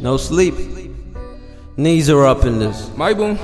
No sleep. Knees are up in this. My boom.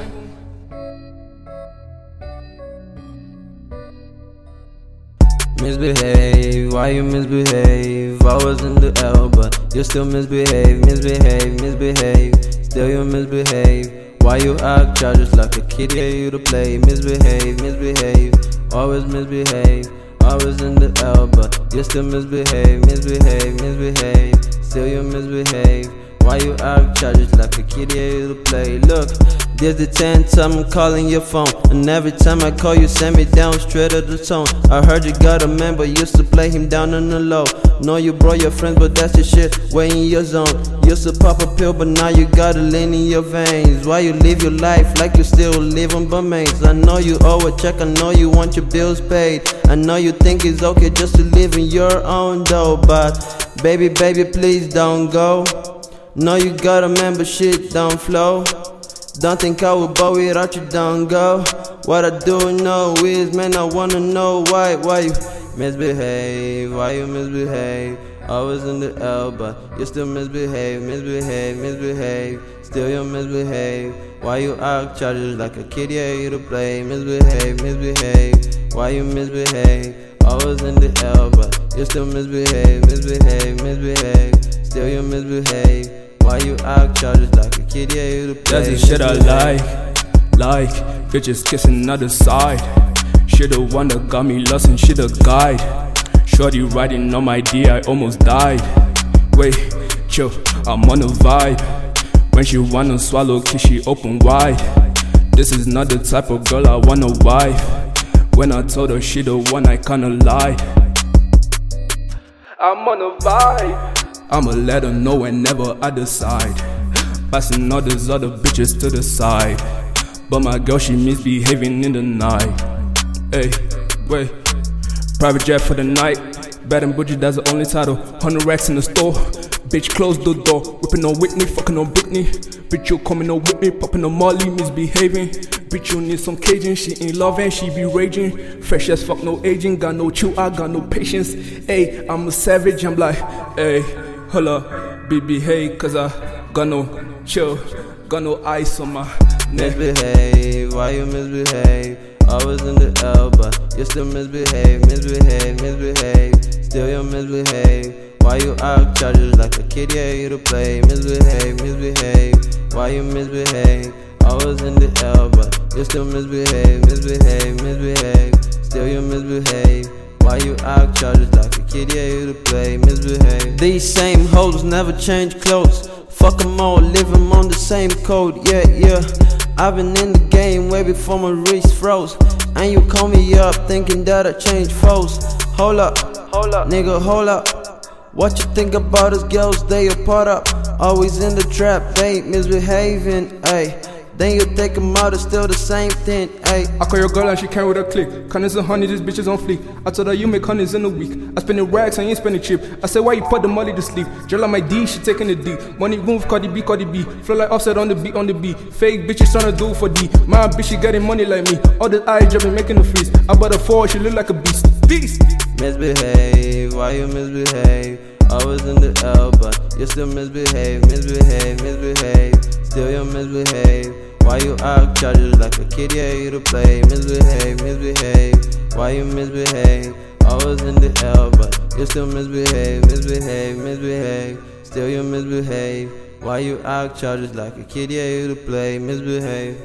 Misbehave, why you misbehave? I was in the L, but you still misbehave, misbehave, misbehave. Still you misbehave. Why you act childish like a kid? Yeah, you to play. Misbehave, misbehave. Always misbehave. I was in the L, but you still misbehave, misbehave, misbehave. Still you misbehave. Why you act childish like a kid? Yeah, you play. Look, there's the ten time I'm calling your phone, and every time I call you, send me down straight to the tone. I heard you got a man, but used to play him down on the low. Know you brought your friends, but that's your shit. Way in your zone. Used to pop a pill, but now you got a lean in your veins. Why you live your life like you still living mates? I know you owe a check, I know you want your bills paid. I know you think it's okay just to live in your own dough, but baby, baby, please don't go. Know you got a man, but shit don't flow. Don't think I would bow without you, don't go. What I do know is, man, I wanna know why, why you misbehave, why you misbehave. Always in the L, but you still misbehave, misbehave, misbehave. Still you misbehave. Why you act childish like a kid? Yeah, you to play. Misbehave, misbehave. Why you misbehave? Always in the L, but you still misbehave, misbehave, misbehave. Still you misbehave. Why you act like a kid? Yeah, you play. That's the shit I like. Like, bitches kissing other side. She the one that got me lost and she the guide. Shorty riding on my D, I almost died. Wait, chill, I'm on a vibe. When she wanna swallow, kiss she open wide. This is not the type of girl I wanna wife. When I told her she the one, I kinda lied. I'm on a vibe. I'ma let her know whenever I decide. Passing all these other bitches to the side. But my girl, she misbehaving in the night. Hey, wait. Private jet for the night. Bad and bougie, that's the only title. 100 racks in the store. Bitch, close the door. Whipping on Whitney, fucking on Britney. Bitch, you coming on with me, popping on Molly, misbehaving. Bitch, you need some Cajun. She ain't love and she be raging. Fresh as fuck, no aging. Got no chill, I got no patience. Hey, I'm a savage. I'm like, hey, holla, be behave, cause I got no chill. Got no ice on my neck. Misbehave, why you misbehave? Always in the L, but you still misbehave, misbehave, misbehave. Still you misbehave. Why you act childish like a kid? Yeah, you to play. Misbehave, misbehave. Why you misbehave? Always in the L, but you still misbehave, misbehave, misbehave. Still you misbehave. Why you act childish like a kid? Yeah, you to play. Misbehave. These same hoes never change clothes. Fuck 'em all, live 'em on the same code. Yeah, yeah. I've been in the game way before my wrist froze. And you call me up thinking that I changed foes. Hold up, hold up, nigga, hold up. What you think about us girls? They a part up. Always in the trap, they misbehaving. Ayy. Then you take 'em out, it's still the same thing. Ayy. I call your girl and she came with a click. Connors and honey, this bitch is on fleek. I told her you make honeys in a week. I spend the rags and you ain't spending chip. I said why you put the money to sleep? Drill on my D, she taking the D. Money move, Cardi B, Cardi B. Flow like offset on the beat, on the beat. Fake bitches tryna do for D. My bitch, she getting money like me. All the eyes jumping, making the freeze. I bought a four, she look like a beast. Beast. Misbehave, why you misbehave? Always in the L, but you still misbehave, misbehave, misbehave. Still you misbehave. Why you act childish like a kid? Yeah, you to play. Misbehave, misbehave. Why you misbehave? Always in the L, but you still misbehave, misbehave, misbehave. Still you misbehave. Why you act childish like a kid? Yeah, you to play. Misbehave.